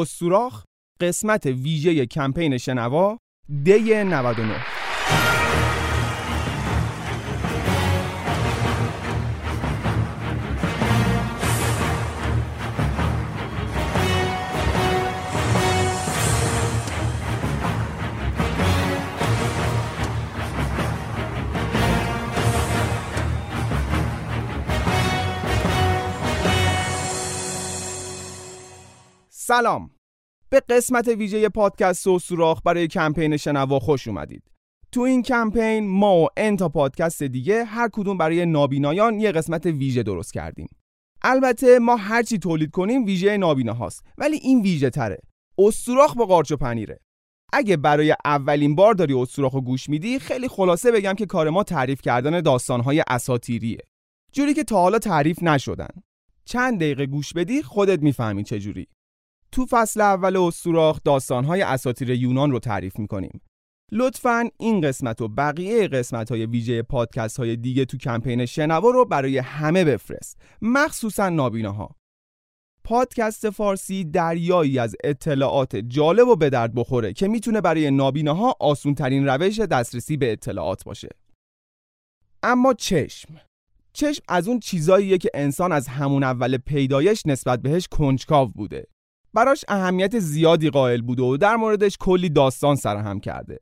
استوراخ قسمت ویژه کمپین شنوا دی 99 سلام. به قسمت ویژه پادکست و سوراخ برای کمپین شنوا خوش اومدید. تو این کمپین ما و انتا پادکست دیگه هر کدوم برای نابینایان یه قسمت ویژه درست کردیم. البته ما هرچی تولید کنیم ویژه نابینا هاست ولی این ویژه تره. استوراخ با قارچ و پنیره. اگه برای اولین بار داری استوراخ گوش میدی خیلی خلاصه بگم که کار ما تعریف کردن داستانهای اساتیریه. جوری که تا حالا تعریف نشدن. چند دقیقه گوش بدی خودت می‌فهمی چجوری. تو فصل اول استوراخ داستانهای اساطیر یونان رو تعریف می‌کنیم. لطفا این قسمت و بقیه قسمت های ویژه پادکست های دیگه تو کمپین شنوا رو برای همه بفرست. مخصوصا نابیناها. پادکست فارسی دریایی از اطلاعات جالب و به درد بخوره که می‌تونه برای نابیناها آسون ترین روش دسترسی به اطلاعات باشه. اما چشم. چشم از اون چیزاییه که انسان از همون اول پیدایش نسبت بهش کنجکاو بوده. براش اهمیت زیادی قائل بوده و در موردش کلی داستان سرهم کرده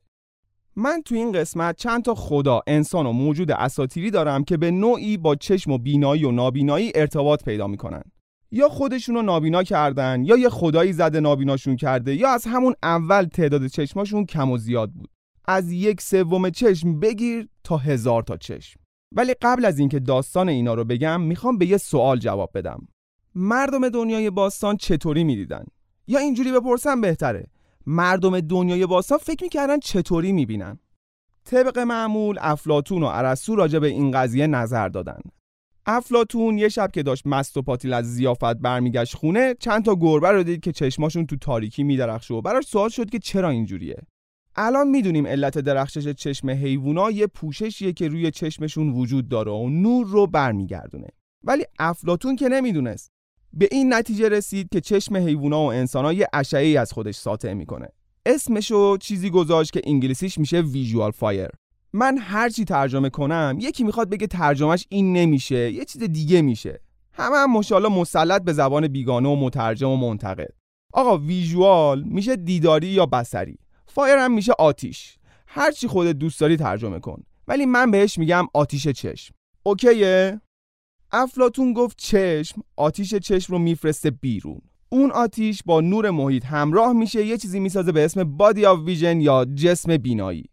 من تو این قسمت چند تا خدا، انسان و موجود اساتیری دارم که به نوعی با چشم و بینایی و نابینایی ارتباط پیدا می‌کنن. یا خودشونو نابینا کردن یا یه خدایی زده نابیناشون کرده یا از همون اول تعداد چشماشون کم و زیاد بود. از یک سوم چشم بگیر تا هزار تا چشم. ولی قبل از اینکه داستان اینا رو بگم می‌خوام به یه سوال جواب بدم. مردم دنیای باستان چطوری می‌دیدن؟ یا اینجوری بپرسم بهتره مردم دنیای باستان فکر می‌کردن چطوری می‌بینن؟ طبق معمول افلاتون و ارسطو راجع به این قضیه نظر دادن. افلاتون یه شب که داشت مست و پاتیل از زیافت برمیگشت خونه چند تا گربه رو دید که چشماشون تو تاریکی میدرخشه و براش سوال شد که چرا اینجوریه. الان می‌دونیم علت درخشش چشم حیوونا یه پوششیه که روی چشمشون وجود داره و نور رو برمیگردونه. ولی افلاتون که نمی‌دونست. به این نتیجه رسید که چشم حیوونا و انسانها یه اشعه از خودش ساطع می‌کنه. اسمشو چیزی گذاشت که انگلیسیش میشه ویژوال فایر من هر چی ترجمه کنم یکی می‌خواد بگه ترجمهش این نمیشه یه چیز دیگه میشه. همه هم مشالله مسلط به زبان بیگانه و مترجم و منتقد. آقا visual میشه دیداری یا بصری fire هم میشه آتیش. هر چی خودت دوست داری ترجمه کن. ولی من بهش میگم آتیش چشم. OK یه؟ افلاطون گفت چشم آتیش چشم رو میفرسته بیرون. اون آتیش با نور محیط همراه میشه یه چیزی می‌سازه به اسم body of vision یا جسم بینایی.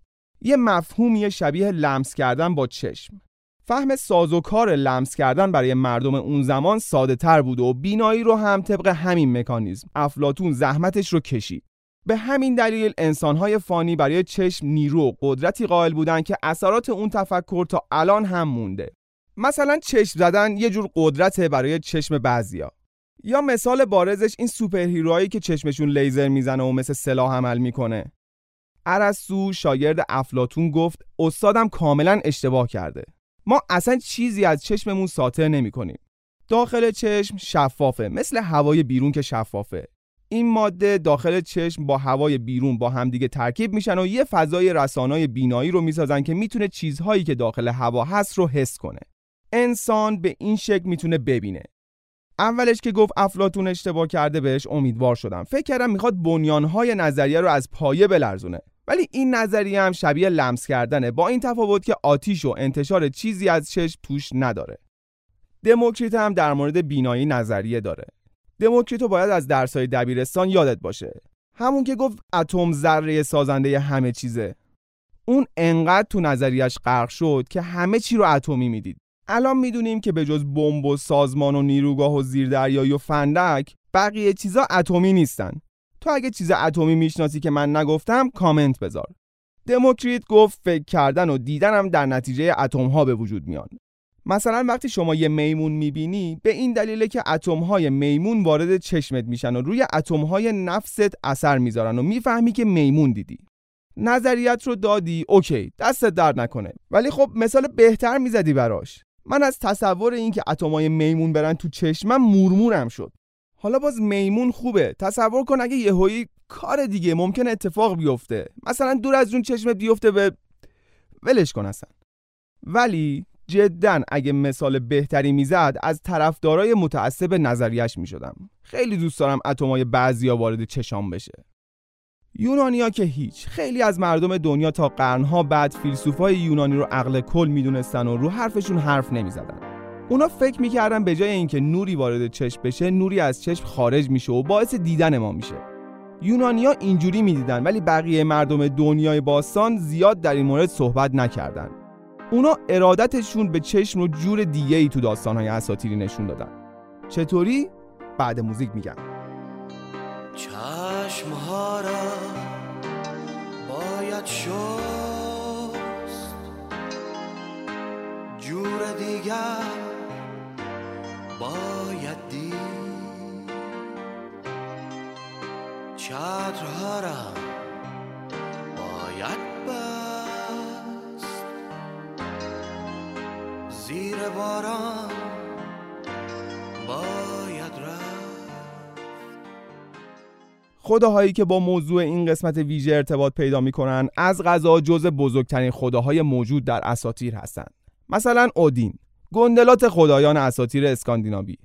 یه مفهومی شبیه لمس کردن با چشم. فهم سازوکار لمس کردن برای مردم اون زمان ساده تر بود و بینایی رو هم طبق همین مکانیزم. افلاطون زحمتش رو کشید. به همین دلیل انسانهای فانی برای چشم نیرو و قدرتی قائل بودن که اثرات اون تفکر تا الان هم مونده. مثلا چشم زدن یه جور قدرته برای چشم بعضیا. یا مثال بارزش این سوپر هیروهایی که چشمشون لیزر می‌زنه و مثل سلاح عمل می‌کنه. ارسطو شاگرد افلاتون گفت استادم کاملا اشتباه کرده. ما اصلا چیزی از چشممون ساطع نمی کنیم. داخل چشم شفافه مثل هوای بیرون که شفافه. این ماده داخل چشم با هوای بیرون با همدیگه ترکیب میشن و یه فضای رسانای بینایی رو می‌سازن که می‌تونه چیزهایی که داخل هوا هست رو حس کنه. انسان به این شکل می‌تونه ببینه. اولش که گفت افلاتون اشتباه کرده بهش امیدوار شدم. فکر کردم می‌خواد بنیانهای نظریه رو از پایه بلرزونه. ولی این نظریه هم شبیه لمس کردنه. با این تفاوت که آتیش و انتشار چیزی از چشم توش نداره. دموکریت هم در مورد بینایی نظریه داره. دموکریتو باید از درسای دبیرستان یادت باشه. همون که گفت اتم ذره سازنده همه چیزه. اون انقدر تو نظریش غرق شد که همه چی رو اتمی می‌دید. الان می‌دونیم که به جز بمب و سازمان و نیروگاه و زیردریایی و فندک بقیه چیزا اتمی نیستن. تو اگه چیز اتمی می‌شناسی که من نگفتم کامنت بذار. دموکریت گفت فکر کردن و دیدنم در نتیجه اتم ها به وجود میان. مثلا وقتی شما یه میمون می‌بینی به این دلیله که اتم های میمون وارد چشمت میشن و روی اتم های نفست اثر می‌ذارن و می‌فهمی که میمون دیدی. نظریت رو دادی اوکی دستت درد نکنه. ولی خب مثال بهتر می‌زدی براش. من از تصور اینکه اتمای میمون برن تو چشمم مورمورم شد. حالا باز میمون خوبه. تصور کن اگه یهویی کار دیگه ممکن اتفاق بیفته. مثلا دور از اون چشمت بیفته به ولش کن اصلا. ولی جدا اگه مثال بهتری می‌زد از طرفدارای متعصب نظریش می‌شدم. خیلی دوست دارم اتمای بعضیا وارد چشام بشه. یونانیا که هیچ. خیلی از مردم دنیا تا قرنها بعد فیلسوفای یونانی رو عقل کل می‌دونستن و رو حرفشون حرف نمی‌زدن. اونا فکر می‌کردن به جای اینکه نوری وارد چشم بشه نوری از چشم خارج میشه و باعث دیدن ما میشه. یونانیا اینجوری می‌دیدن ولی بقیه مردم دنیای باستان زیاد در این مورد صحبت نکردن. اونا ارادتشون به چشم رو جور دیگه ای تو داستانهای اساطیری نشون دادن. چطوری؟ بعد موزیک میگم. چشمها را باید شست. جور دیگر خداهایی که با موضوع این قسمت ویژه ارتباط پیدا می‌کنن از غذا جز بزرگترین خداهای موجود در اساطیر هستند. مثلا اودین گندلات خدایان اساطیر اسکاندیناوی.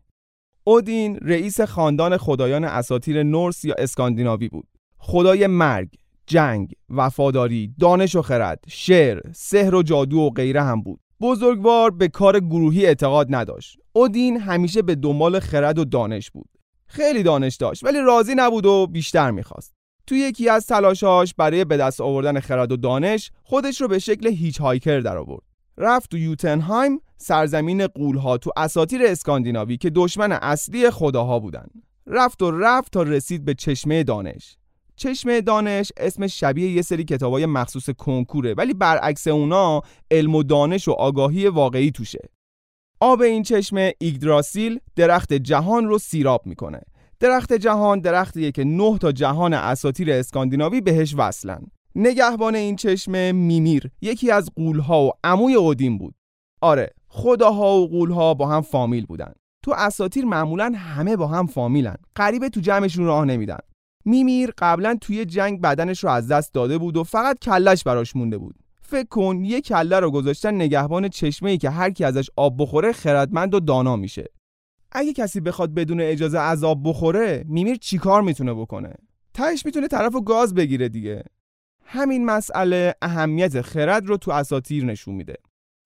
اودین رئیس خاندان خدایان اساطیر نورس یا اسکاندیناوی بود. خدای مرگ جنگ وفاداری دانش و خرد شعر سحر و جادو و غیره هم بود. بزرگوار به کار گروهی اعتقاد نداشت. اودین همیشه به دنبال خرد و دانش بود. خیلی دانش داشت ولی راضی نبود و بیشتر می‌خواست. تو یکی از تلاشاش برای به دست آوردن خرد و دانش خودش رو به شکل هیچ هایکر در آورد. رفت تو یوتنهایم سرزمین قولها تو اساطیر اسکاندیناوی که دشمن اصلی خداها بودن. رفت و رفت تا رسید به چشمه دانش. چشمه دانش اسم شبیه یه سری کتابای مخصوص کنکوره ولی برعکس اونا علم و دانش و آگاهی واقعی توشه. آب این چشمه ایگدراسیل درخت جهان رو سیراب می‌کنه. درخت جهان درختیه که نه تا جهان اساطیر اسکاندیناوی بهش وصلن. نگهبان این چشمه میمیر یکی از قولها و عموی اودین بود. آره خداها و قولها با هم فامیل بودن. تو اساطیر معمولا همه با هم فامیلن. غریبه تو جمعشون راه نمیدن. میمیر قبلا توی جنگ بدنش رو از دست داده بود و فقط کلش براش مونده بود. فکر کن یه کله رو گذاشتن نگهبان چشمه که هر کی ازش آب بخوره خردمند و دانا میشه. اگه کسی بخواد بدون اجازه از آب بخوره میمیر چیکار می‌تونه بکنه؟ تهش می‌تونه طرفو گاز بگیره دیگه. همین مسئله اهمیت خرد رو تو اساتیر نشون میده.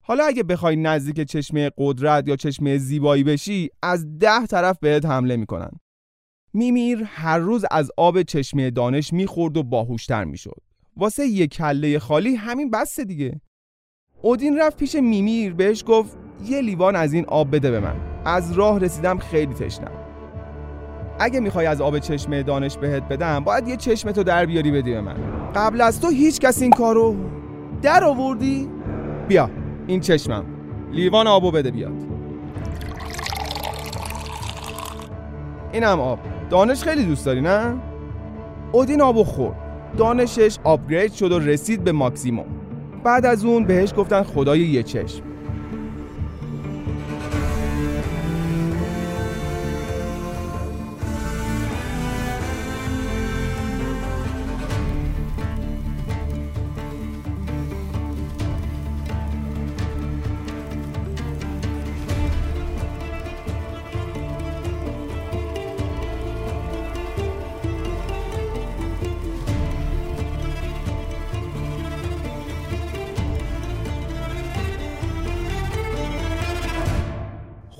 حالا اگه بخوای نزدیک چشمه قدرت یا چشمه زیبایی بشی از ده طرف بهت حمله می‌کنن. میمیر هر روز از آب چشمه دانش می‌خورد و باهوشتر می‌شد. واسه یه کله خالی همین بسته دیگه. اودین رفت پیش میمیر بهش گفت یه لیوان از این آب بده به من. از راه رسیدم خیلی تشنم. اگه می‌خوای از آب چشمه دانش بهت بدم باید یه چشمه تو در بیاری بدی به من. قبل از تو هیچ کس این کارو در آوردی؟ بیا این چشمم. لیوان آبو بده بیاد. اینم آب. دانش خیلی دوست داری نه؟ اودین آبو خورد. دانشش آپگرید شد و رسید به ماکسیموم. بعد از اون بهش گفتن خدای یه چشم.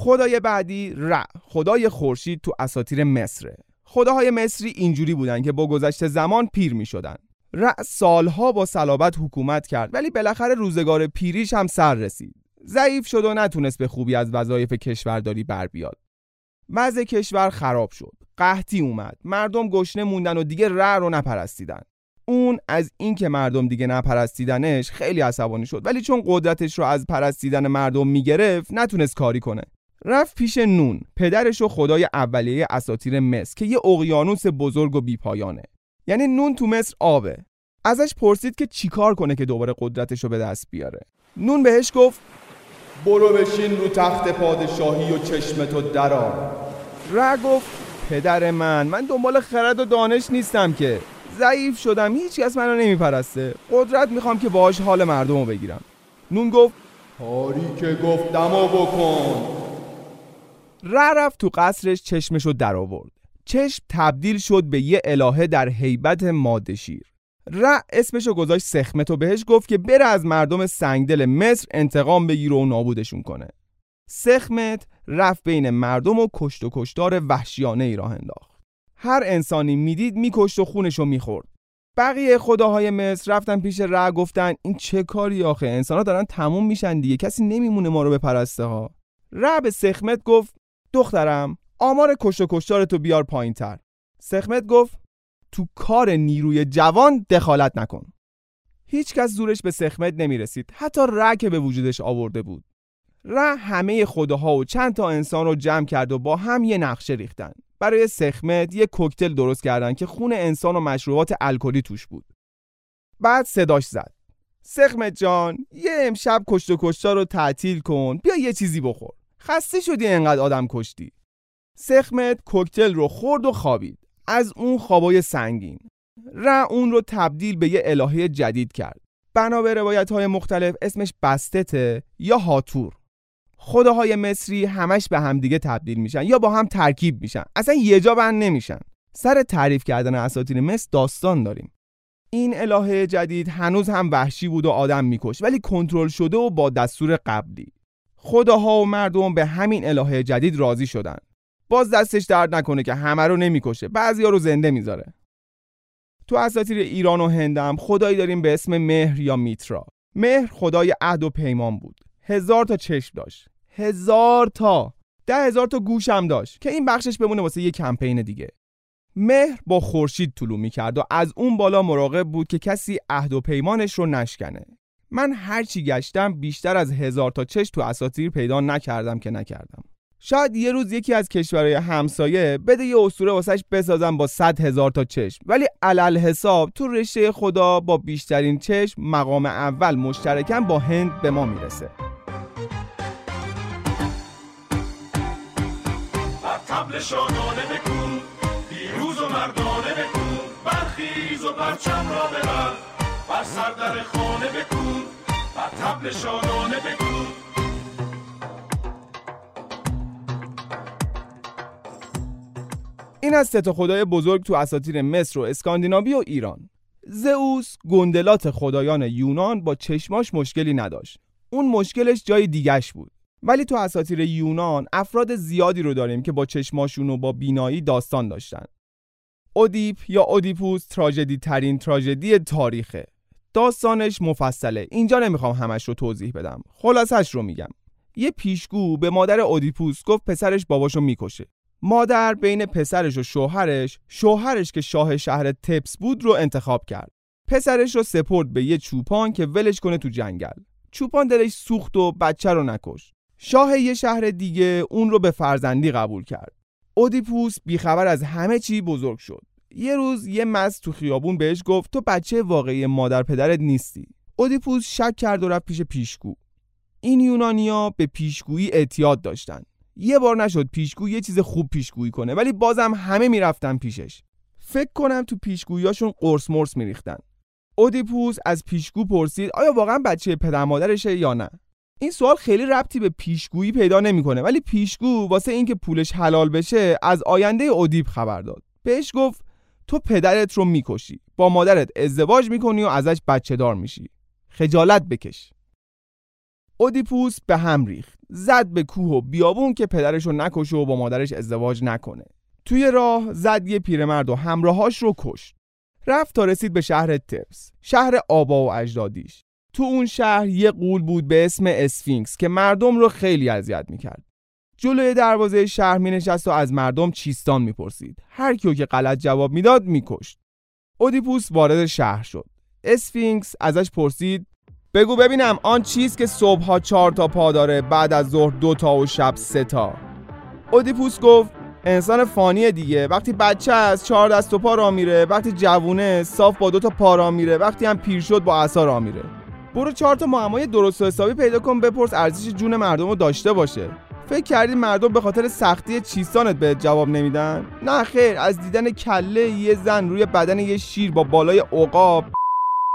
خدای بعدی ر خدای خورشید تو اساطیر مصره خداهای مصری اینجوری بودن که با گذشت زمان پیر می شدن ر سالها با صلابت حکومت کرد ولی بالاخره روزگار پیریش هم سر رسید. ضعیف شد و نتونست به خوبی از وظایف کشورداری بر بیاد. وضع کشور خراب شد. قحطی اومد. مردم گشنه موندن و دیگه ر رو نپرستیدن. اون از اینکه مردم دیگه نپرستیدنش خیلی عصبانی شد. ولی چون قدرتش رو از پرستیدن مردم می‌گرفت نتونست کاری کنه. رفت پیش نون. پدرش و خدای اولیه اساتیر مصر که یه اقیانوس بزرگ و بیپایانه. یعنی نون تو مصر آبه. ازش پرسید که چیکار کنه که دوباره قدرتش رو به دست بیاره. نون بهش گفت برو بشین رو تخت پادشاهی و چشمتو درار ر گفت پدر من من دنبال خرد و دانش نیستم که. ضعیف شدم هیچ کس منو نمیپرسته. قدرت می‌خوام که باهاش حال مردم رو بگیرم. نون گفت کاری که گفتم و بکن. ره رفت تو قصرش چشمشو در آورد. چشم تبدیل شد به یه الهه در حیبت ماده شیر. ر اسمشو گذاشت سخمت و بهش گفت که بره از مردم سنگدل مصر انتقام بگیره و نابودشون کنه. سخمت رفت بین مردم و کشت و کشتار وحشیانه ای راه انداخت. هر انسانی می‌دید میکشت و خونشو می‌خورد. بقیه خداهای مصر رفتن پیش ره گفتن این چه کاری آخه؟ انسانا دارن تموم میشن دیگه کسی نمیمونه ما رو به پرسته ها ره به سخمت گفت دخترم آمار کشت و کشتار تو بیار پایین تر سخمت گفت تو کار نیروی جوان دخالت نکن. هیچ کس زورش به سخمت نمی‌رسید حتی ره که به وجودش آورده بود. ره همه خداها و چند تا انسان رو جمع کرد و با هم یه نقشه ریختن. برای سخمت یه کوکتل درست کردن که خون انسان و مشروبات الکلی توش بود. بعد صداش زد. سخمت جان یه امشب کشت و کشتا رو تعطیل کن بیا یه چیزی بخور. خسته شدی انقدر آدم کشتی. سخمت کوکتل رو خورد و خوابید. از اون خوابای سنگین. ره اون رو تبدیل به یه الهه جدید کرد. بنا به روایت های مختلف اسمش بستته یا هاتور. خداهای مصری همش به همدیگه تبدیل میشن یا با هم ترکیب میشن. اصلا یه جا بند نمیشن. سر تعریف کردن اساطیر مصر داستان داریم. این الهه جدید هنوز هم وحشی بود و آدم میکش ولی کنترل شده و با دستور قبلی. خداها و مردم به همین الهه جدید راضی شدن. باز دستش درد نکنه که همه رو نمی‌کشه. بعضیا رو زنده می‌ذاره. تو اساطیر ایران و هندم خدایی داریم به اسم مهر یا میترا. مهر خدای عهد و پیمان بود. هزار تا چشم داشت. هزار تا. ده هزار تا هم داشت که این بخشش بمونه واسه یه کمپین دیگه. مهر با خورشید طلوع می‌کرد و از اون بالا مراقب بود که کسی عهد و پیمانش رو نشکنه. من هرچی گشتم بیشتر از هزار تا چشم تو اساطیر پیدا نکردم که نکردم. شاید یه روز یکی از کشورهای همسایه بده یه اسطوره واسش بسازم با صد هزار تا چشم ولی علل حساب تو رشته خدا با بیشترین چشم مقام اول مشترکن با هند به ما می‌رسه. تبل شادانه بکن و مردانه بکن و پرچم را ببر. خانه بر تبل شادانه این از سه خدای بزرگ تو اساطیر مصر و اسکاندیناوی و ایران. زئوس گندلات خدایان یونان با چشماش مشکلی نداشت. اون مشکلش جای دیگش بود. ولی تو اساطیر یونان افراد زیادی رو داریم که با چشماشون و با بینایی داستان داشتن. اودیپ یا اودیپوس تراژدی ترین تراژدی تاریخه. داستانش مفصله. اینجا نمی‌خوام همش رو توضیح بدم. خلاصش رو میگم. یه پیشگو به مادر اودیپوس گفت پسرش باباشو می‌کشه. مادر بین پسرش و شوهرش شوهرش که شاه شهر تپس بود رو انتخاب کرد. پسرش رو سپرد به یه چوپان که ولش کنه تو جنگل. چوپان دلش سوخت و بچه رو نکش. شاه یه شهر دیگه اون رو به فرزندی قبول کرد. اودیپوس بیخبر از همه چی بزرگ شد. یه روز یه مز تو خیابون بهش گفت تو بچه واقعی مادر پدرت نیستی. اودیپوس شک کرد و رفت پیش پیشگو. این یونانیا به پیشگویی اعتیاد داشتن. یه بار نشد پیشگو یه چیز خوب پیشگویی کنه ولی بازم همه می‌رفتن پیشش. فکر کنم تو پیشگویاشون قرص مرس میریختن. اودیپوس از پیشگو پرسید آیا واقعا بچه پدر مادرشه یا نه؟ این سوال خیلی ربطی به پیشگویی پیدا نمی‌کنه ولی پیشگو واسه اینکه پولش حلال بشه از آینده اودیپ خبر داد. بهش گفت تو پدرت رو می‌کشی. با مادرت ازدواج می‌کنی و ازش بچه دار میشی. خجالت بکش. اودیپوس به هم ریخت. زد به کوه و بیابون که پدرش رو نکشه و با مادرش ازدواج نکنه. توی راه زد یه پیرمرد و همراهاش رو کشت. رفت تا رسید به شهر تبس شهر آبا و اجدادیش. تو اون شهر یه غول بود به اسم اسفینکس که مردم رو خیلی اذیت می‌کرد. جلوی دروازه شهر می نشست و از مردم چیستان می‌پرسید. هر کیو که غلط جواب می‌داد میکشت. اودیپوس وارد شهر شد. اسفینکس ازش پرسید بگو ببینم آن چیز که صبحها چهار تا پا داره بعد از ظهر دو تا و شب سه تا. اودیپوس گفت انسان فانی دیگه. وقتی بچه از چهار دست و پا را میره وقتی جوونه صاف با دو تا پا را میره وقتی هم پیر شد با عصا را میره. برو چهار تا معمای درست و حسابی پیدا کن بپرس ارزش جون مردم رو داشته باشه. فکر کردی مردم به خاطر سختی چیستانت به جواب نمیدن؟ نه خیر از دیدن کله یه زن روی بدن یه شیر با بالای عقاب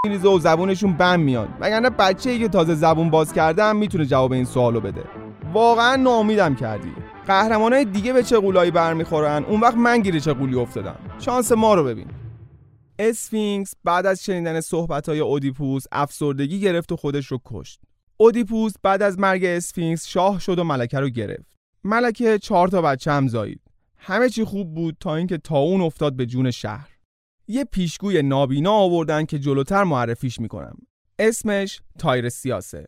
میریزه و زبونشون بم میاد. وگرنه بچه ای که تازه زبون باز کرده هم می‌تونه جواب این سوالو بده. واقعا ناامیدم کردی. قهرمانای دیگه به چه غولایی برمیخورن؟ اون وقت من گیر چه غولی افتادم. شانس ما رو ببین. اسفینکس بعد از شنیدن صحبت‌های اودیپوس افسردگی گرفت و خودش رو کشت. اودیپوس بعد از مرگ اسفینکس شاه شد و ملکه رو گرفت. ملکه چهار تا بچه هم زایید. همه چی خوب بود تا اینکه طاعون افتاد به جون شهر. یه پیشگوی نابینا آوردن که جلوتر معرفیش می‌کنم. اسمش تایرسیاسه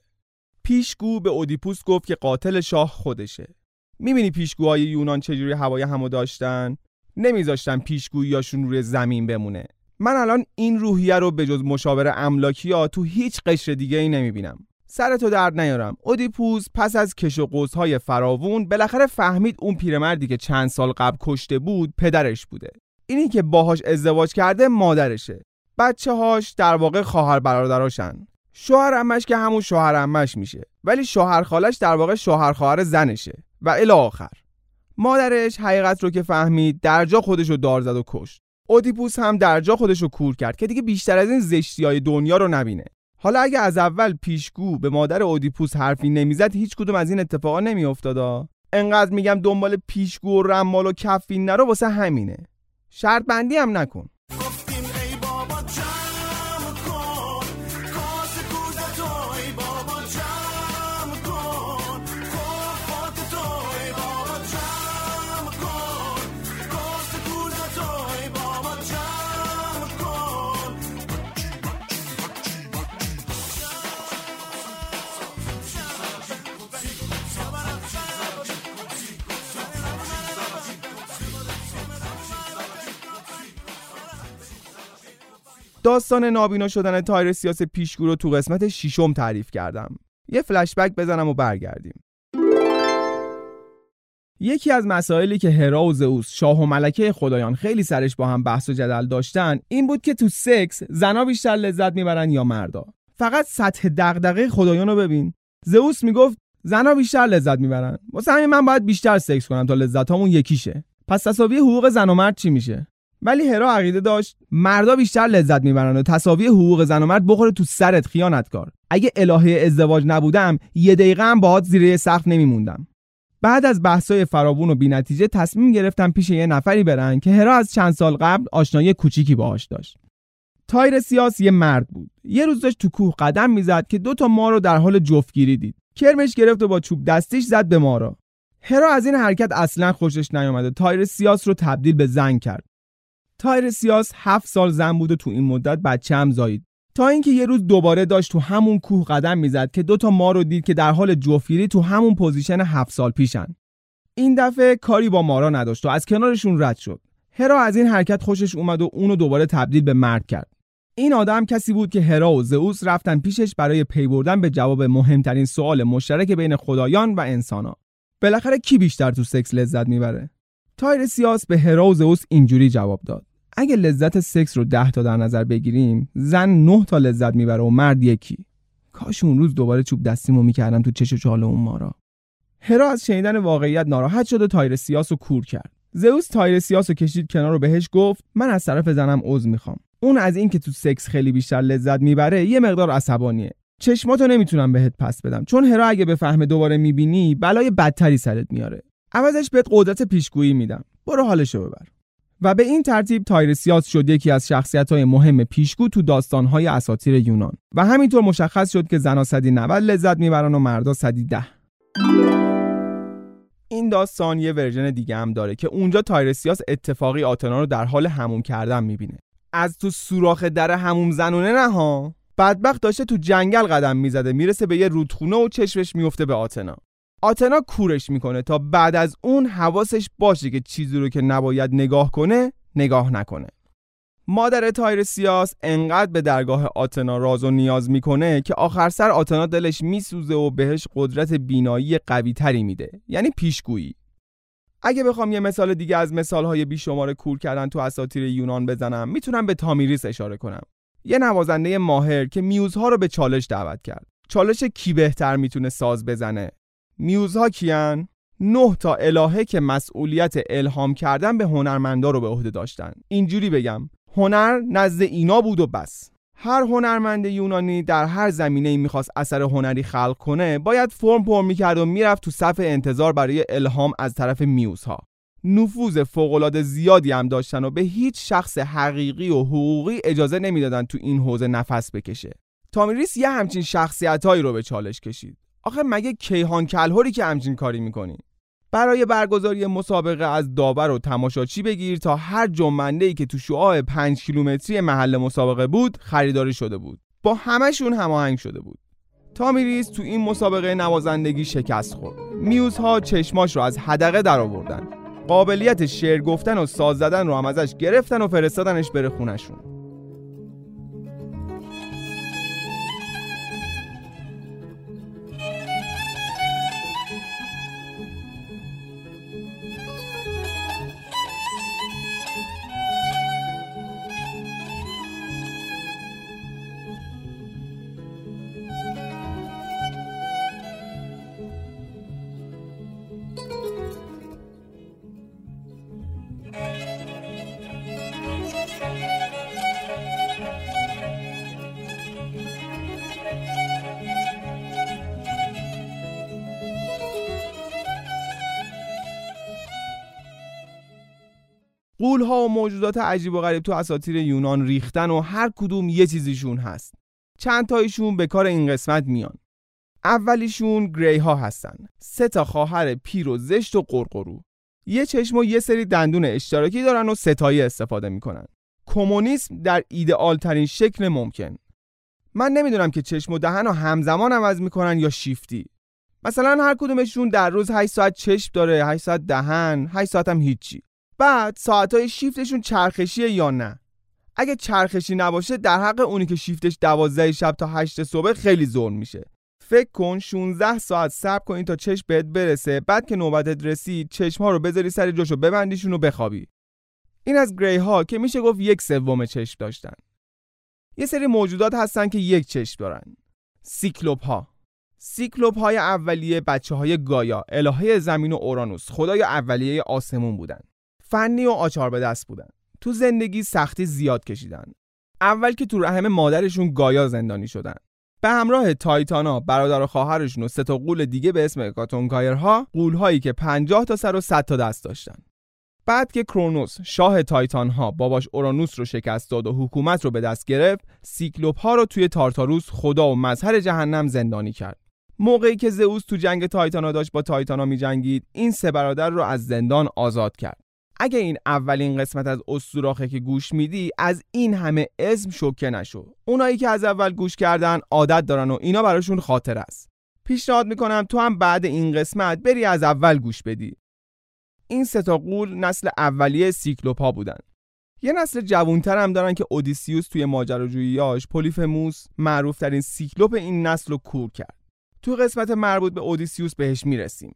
پیشگو به اودیپوس گفت که قاتل شاه خودشه. می‌بینی پیشگوهای یونان چجوری هوای همو داشتن؟ نمیذاشتن پیشگوییاشون روی زمین بمونه. من الان این روحیه رو به جز مشاور املاکی ها تو هیچ قشر دیگه ای نمی‌بینم. سرتو درد نیارم. اودیپوس پس از کش و قوسهای فراوون بالاخره فهمید اون پیرمردی که چند سال قبل کشته بود پدرش بوده. اینی که باهاش ازدواج کرده مادرشه. بچه هاش در واقع خواهر برادراشن. شوهر امش که همون شوهر امش میشه. ولی شوهر خالش در واقع شوهر خواهر زنشه. و الی آخر. مادرش حقیقت رو که فهمید درجا خودش رو دار زد و کشت. اودیپوس هم درجا خودش رو کور کرد که دیگه بیشتر از این زشتی های دنیا رو نبینه. حالا اگه از اول پیشگو به مادر اودیپوس حرفی نمی‌زد هیچ کدوم از این اتفاقا نمیافتادا؟ انقدر میگم دنبال پیشگو و رمال و کفین نرو واسه همینه. شرط بندی هم نکن. داستان نابینا شدن تایرسیاس پیشگو رو تو قسمت ششم تعریف کردم. یه فلشبک بزنم و برگردیم. یکی از مسائلی که هرا و زئوس شاه و ملکه خدایان خیلی سرش با هم بحث و جدل داشتن این بود که تو سکس زنا بیشتر لذت می‌برن یا مردا. فقط سطح دغدغه خدایان رو ببین. زئوس می‌گفت زنا بیشتر لذت می‌برن. واسه همین من باید بیشتر سکس کنم تا لذتامون یکیشه. پس تساوی حقوق زن و مرد چی میشه؟ ولی هرا عقیده داشت مردا بیشتر لذت می‌برن و تساوی حقوق زن و مرد بخوره تو سرت خیانتکار اگه الهه ازدواج نبودم یه دقیقه هم باهات زیر سقف نمیموندم. بعد از بحثای فراوون و بینتیجه تصمیم گرفتم پیش یه نفری برن که هرا از چند سال قبل آشنایی کوچیکی باهاش داشت. تایرسیاس یه مرد بود. یه روز داشت تو کوه قدم می‌زد که دو تا مار رو در حال جفتگیری دید. کرمش گرفت و با چوب دستیش زد به مارا هرا از این حرکت اصلا خوشش نیامده تایرسیاس رو تبدیل به زن کرد. تایرسیاس هفت سال زن بود و تو این مدت بچه هم زایید تا اینکه یه روز دوباره داشت تو همون کوه قدم می‌زد که دوتا مار رو دید که در حال جفتگیری تو همون پوزیشن هفت سال پیشن. این دفعه کاری با مارا نداشت و از کنارشون رد شد. هرا از این حرکت خوشش اومد و اونو دوباره تبدیل به مرد کرد. این آدم کسی بود که هرا و زئوس رفتن پیشش برای پی بردن به جواب مهمترین سوال مشترک بین خدایان و انسانا. بالاخره کی بیشتر تو سکس لذت می‌بره؟ تایرسیاس به هرا و زئوس اینجوری جواب داد. اگه لذت سکس رو ده تا در نظر بگیریم زن نه تا لذت می‌بره و مرد یکی. کاش اون روز دوباره چوب دستیمو می‌کردم تو چش و چال اون مارا. هرا از شنیدن واقعیت ناراحت شد و تایرسیاس رو کور کرد. زئوس تایرسیاس رو کشید کنار و بهش گفت من از طرف زنم عذر می‌خوام. اون از این که تو سکس خیلی بیشتر لذت می‌بره یه مقدار عصبانیه. چشماتو نمی‌تونم بهت پس بدم چون هرا اگه بفهمه دوباره می‌بینی بلای بدتری سرت میاره. عوضش بهت قدرت پیشگویی میدم. برو حالشو ببر. و به این ترتیب تایرسیاس شد یکی از شخصیت‌های مهم پیشگو تو داستان‌های اساطیر یونان. و همینطور مشخص شد که زنا صدی 90 لذت می‌برن و مردا صدی 10 این داستان یه ورژن دیگه هم داره که اونجا تایرسیاس اتفاقی آتنا رو در حال هموم کردن می‌بینه. از تو سوراخ در هموم زنونه نه ها؟ بدبخت داشته تو جنگل قدم می‌زده می‌رسه به یه رودخونه و چشمش میفته به آتنا. آتنا کورش می‌کنه تا بعد از اون حواسش باشه که چیزی رو که نباید نگاه کنه نگاه نکنه. مادر تایرسیاس انقدر به درگاه آتنا راز و نیاز می‌کنه که آخر سر آتنا دلش میسوزه و بهش قدرت بینایی قوی تری میده یعنی پیشگویی. اگه بخوام یه مثال دیگه از مثالهای بیشمار کور کردن تو اساطیر یونان بزنم می‌تونم به تامیریس اشاره کنم. یه نوازنده ماهر که میوزها رو به چالش دعوت کرد. چالش کی بهتر می‌تونه ساز بزنه؟ میوزها کیان نه تا الهه که مسئولیت الهام کردن به هنرمندا رو به عهده داشتن. اینجوری بگم هنر نزد اینا بود و بس. هر هنرمند یونانی در هر زمینه ای می‌خواست اثر هنری خلق کنه باید فرم پر می‌کرد و می‌رفت تو صف انتظار برای الهام از طرف میوزها. نفوذ فوقالعاده زیادی هم داشتن و به هیچ شخص حقیقی و حقوقی اجازه نمی‌دادن تو این حوزه نفس بکشه. تامیریس یه همچین شخصیتهایی رو به چالش کشید. آخه مگه کیهان کلهوری که همچین کاری می‌کنی؟ برای برگزاری مسابقه از داور و تماشاچی بگیر تا هر جنبنده ای که تو شعاع 5 کیلومتری محل مسابقه بود خریداری شده بود. با همشون هماهنگ شده بود. تامیریس تو این مسابقه نوازندگی شکست خورد. میوزها چشماش رو از حدقه در آوردن. قابلیت شعر گفتن و ساز زدن رو هم ازش گرفتن و فرستادنش بره خونشون قولها و موجودات عجیب و غریب تو اساطیر یونان ریختن و هر کدوم یه چیزیشون هست. چند تایشون به کار این قسمت میان. اولیشون گری ها هستن. سه تا خواهر پیر و زشت و قرقرو. یه چشم و یه سری دندون اشتراکی دارن و ستایی استفاده می‌کنن. کمونیسم در ایدئال ترین شکل ممکن. من نمی‌دونم که چشم و دهن رو همزمان عوض می‌کنن یا شیفتی. مثلا هر کدومشون در روز 8 ساعت چشم داره 8 ساعت دهن 8 ساعت هم هیچی. بعد ساعتهای شیفتشون چرخشیه یا نه. اگه چرخشی نباشه در حق اونی که شیفتش 12 شب تا 8 صبح خیلی ظلم میشه. فکر کن 16 ساعت صبر کنی تا چشم بهت برسه. بعد که نوبتت رسید چشم ها رو بذاری سر جاشو ببندیشون و بخوابی. این از گری ها که میشه گفت یک سوم چشم داشتن. یه سری موجودات هستن که یک چشم دارن. سیکلوپ ها سیکلوپ های اولیه بچه های گایا الهه زمین و اورانوس. خدای اولیه آسمون بودن. فنی و آچار به دست بودن. تو زندگی سختی زیاد کشیدن. اول که تو رحم مادرشون گایا زندانی شدن. به همراه تایتانا برادر و خواهرشون و سه تا غول دیگه به اسم هکاتونکایرها غولهایی که 50 تا سر و 100 تا دست داشتن. بعد که کرونوس شاه تایتان ها باباش اورانوس رو شکست داد و حکومت رو به دست گرفت سیکلوپ ها رو توی تارتاروس خدا و مظهر جهنم زندانی کرد. موقعی که زئوس تو جنگ تایتانا داشت با تایتانا می جنگید این سه برادر رو از زندان آزاد کرد. اگه این اولین قسمت از استوراخه که گوش میدی از این همه اسم شوکه نشو. اونایی که از اول گوش کردن عادت دارن و اینا براشون خاطر است. پیشنهاد می‌کنم تو هم بعد این قسمت بری از اول گوش بدی. این سه قول نسل اولیه سیکلوپا بودن. یه نسل جوانتر هم دارن که اودیسیوس توی ماجراجوییاش پولیفموس معروف ترین سیکلوپ این نسل رو کور کرد. تو قسمت مربوط به اودیسیوس بهش می‌رسیم.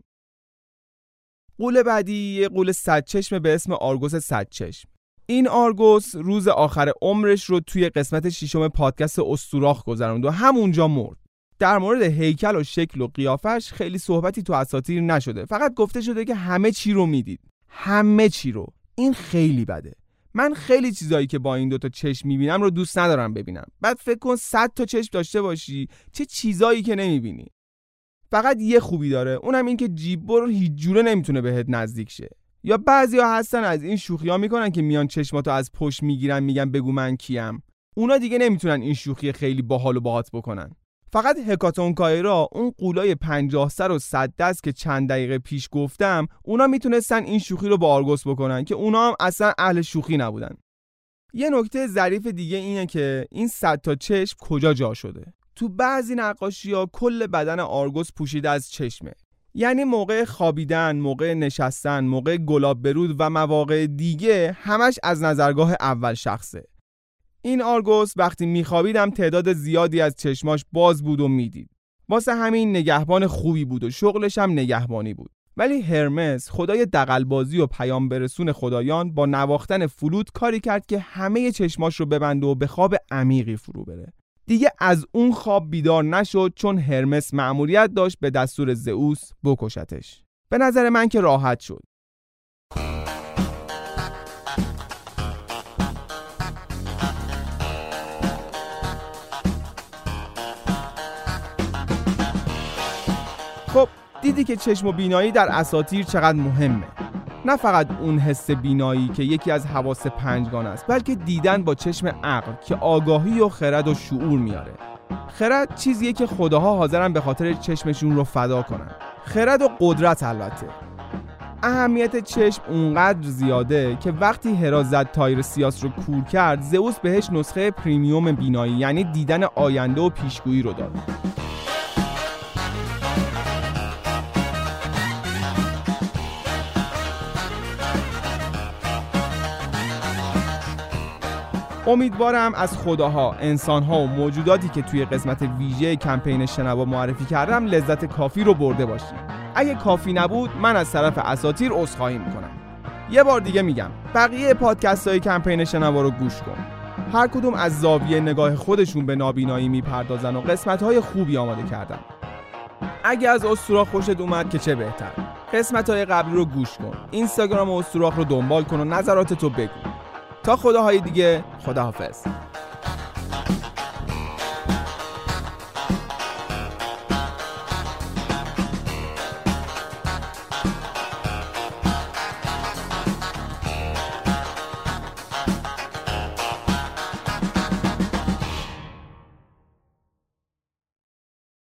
قول بعدی یه قول صد چشم به اسم آرگوس صد چشم. این آرگوس روز آخر عمرش رو توی قسمت ششم پادکست استوراخ گذروند و همونجا مرد. در مورد هیکل و شکل و قیافش خیلی صحبتی تو اساطیر نشده. فقط گفته شده که همه چی رو می‌دید. همه چی رو. این خیلی بده. من خیلی چیزایی که با این دوتا چشم می‌بینم رو دوست ندارم ببینم. بعد فکر کن صد تا چشم داشته باشی. چه چیزایی که نمی‌بینی. فقط یه خوبی داره اونم این که جیبو رو هیچ جوره نمی‌تونه بهت نزدیک شه. یا بعضیا هستن از این شوخیا می‌کنن که میان چشماتو از پشت می‌گیرن میگن بگو من کیم. اونا دیگه نمی‌تونن این شوخی خیلی باحال و باهات بکنن. فقط هکاتون کایرا اون قولای 50 سر و 100 دست که چند دقیقه پیش گفتم اونا می‌تونستن این شوخی رو با آرگوس بکنن که اونا هم اصلا اهل شوخی نبودن. یه نکته ظریف دیگه اینه که این 100 تا چشم کجا جا شده؟ تو بعضی نقاشی ها کل بدن آرگوس پوشیده از چشمه. یعنی موقع خوابیدن، موقع نشستن، موقع گلاب برود و مواقع دیگه همش از نظرگاه اول شخصه. این آرگوس وقتی میخوابیدم تعداد زیادی از چشماش باز بود و می‌دید. واسه همین نگهبان خوبی بود و شغلش هم نگهبانی بود. ولی هرمس خدای دقلبازی و پیام برسون خدایان با نواختن فلوت کاری کرد که همه چشماش رو ببنده و به خواب عمیقی فرو بره. دیگه از اون خواب بیدار نشد چون هرمس مأموریت داشت به دستور زئوس بکشتش. به نظر من که راحت شد. خب دیدی که چشم و بینایی در اساتیر چقدر مهمه. نه فقط اون حس بینایی که یکی از حواس پنجگان است بلکه دیدن با چشم عقل که آگاهی و خرد و شعور میاره. خرد چیزیه که خداها حاضرن به خاطر چشمشون رو فدا کنن. خرد و قدرت البته. اهمیت چشم اونقدر زیاده که وقتی هرا زد تایرسیاس رو کور کرد زئوس بهش نسخه premium بینایی یعنی دیدن آینده و پیشگویی رو داد. امیدوارم از خداها، انسانها و موجوداتی که توی قسمت ویژه کمپین شنوا معرفی کردم لذت کافی رو برده باشیم. اگه کافی نبود من از طرف اساتیر عذرخواهی می‌کنم. یه بار دیگه میگم بقیه پادکست های کمپین شنوا رو گوش کن. هر کدوم از زاویه نگاه خودشون به نابینایی می‌پردازن و قسمت های خوبی آماده کردن. اگه از استوراخ خوشت اومد که چه بهتر. قسمت های قبلی رو گوش کن. اینستاگرام استوراخ رو دنبال کن و نظراتتو بگو. تا خداهای دیگه خداحافظ.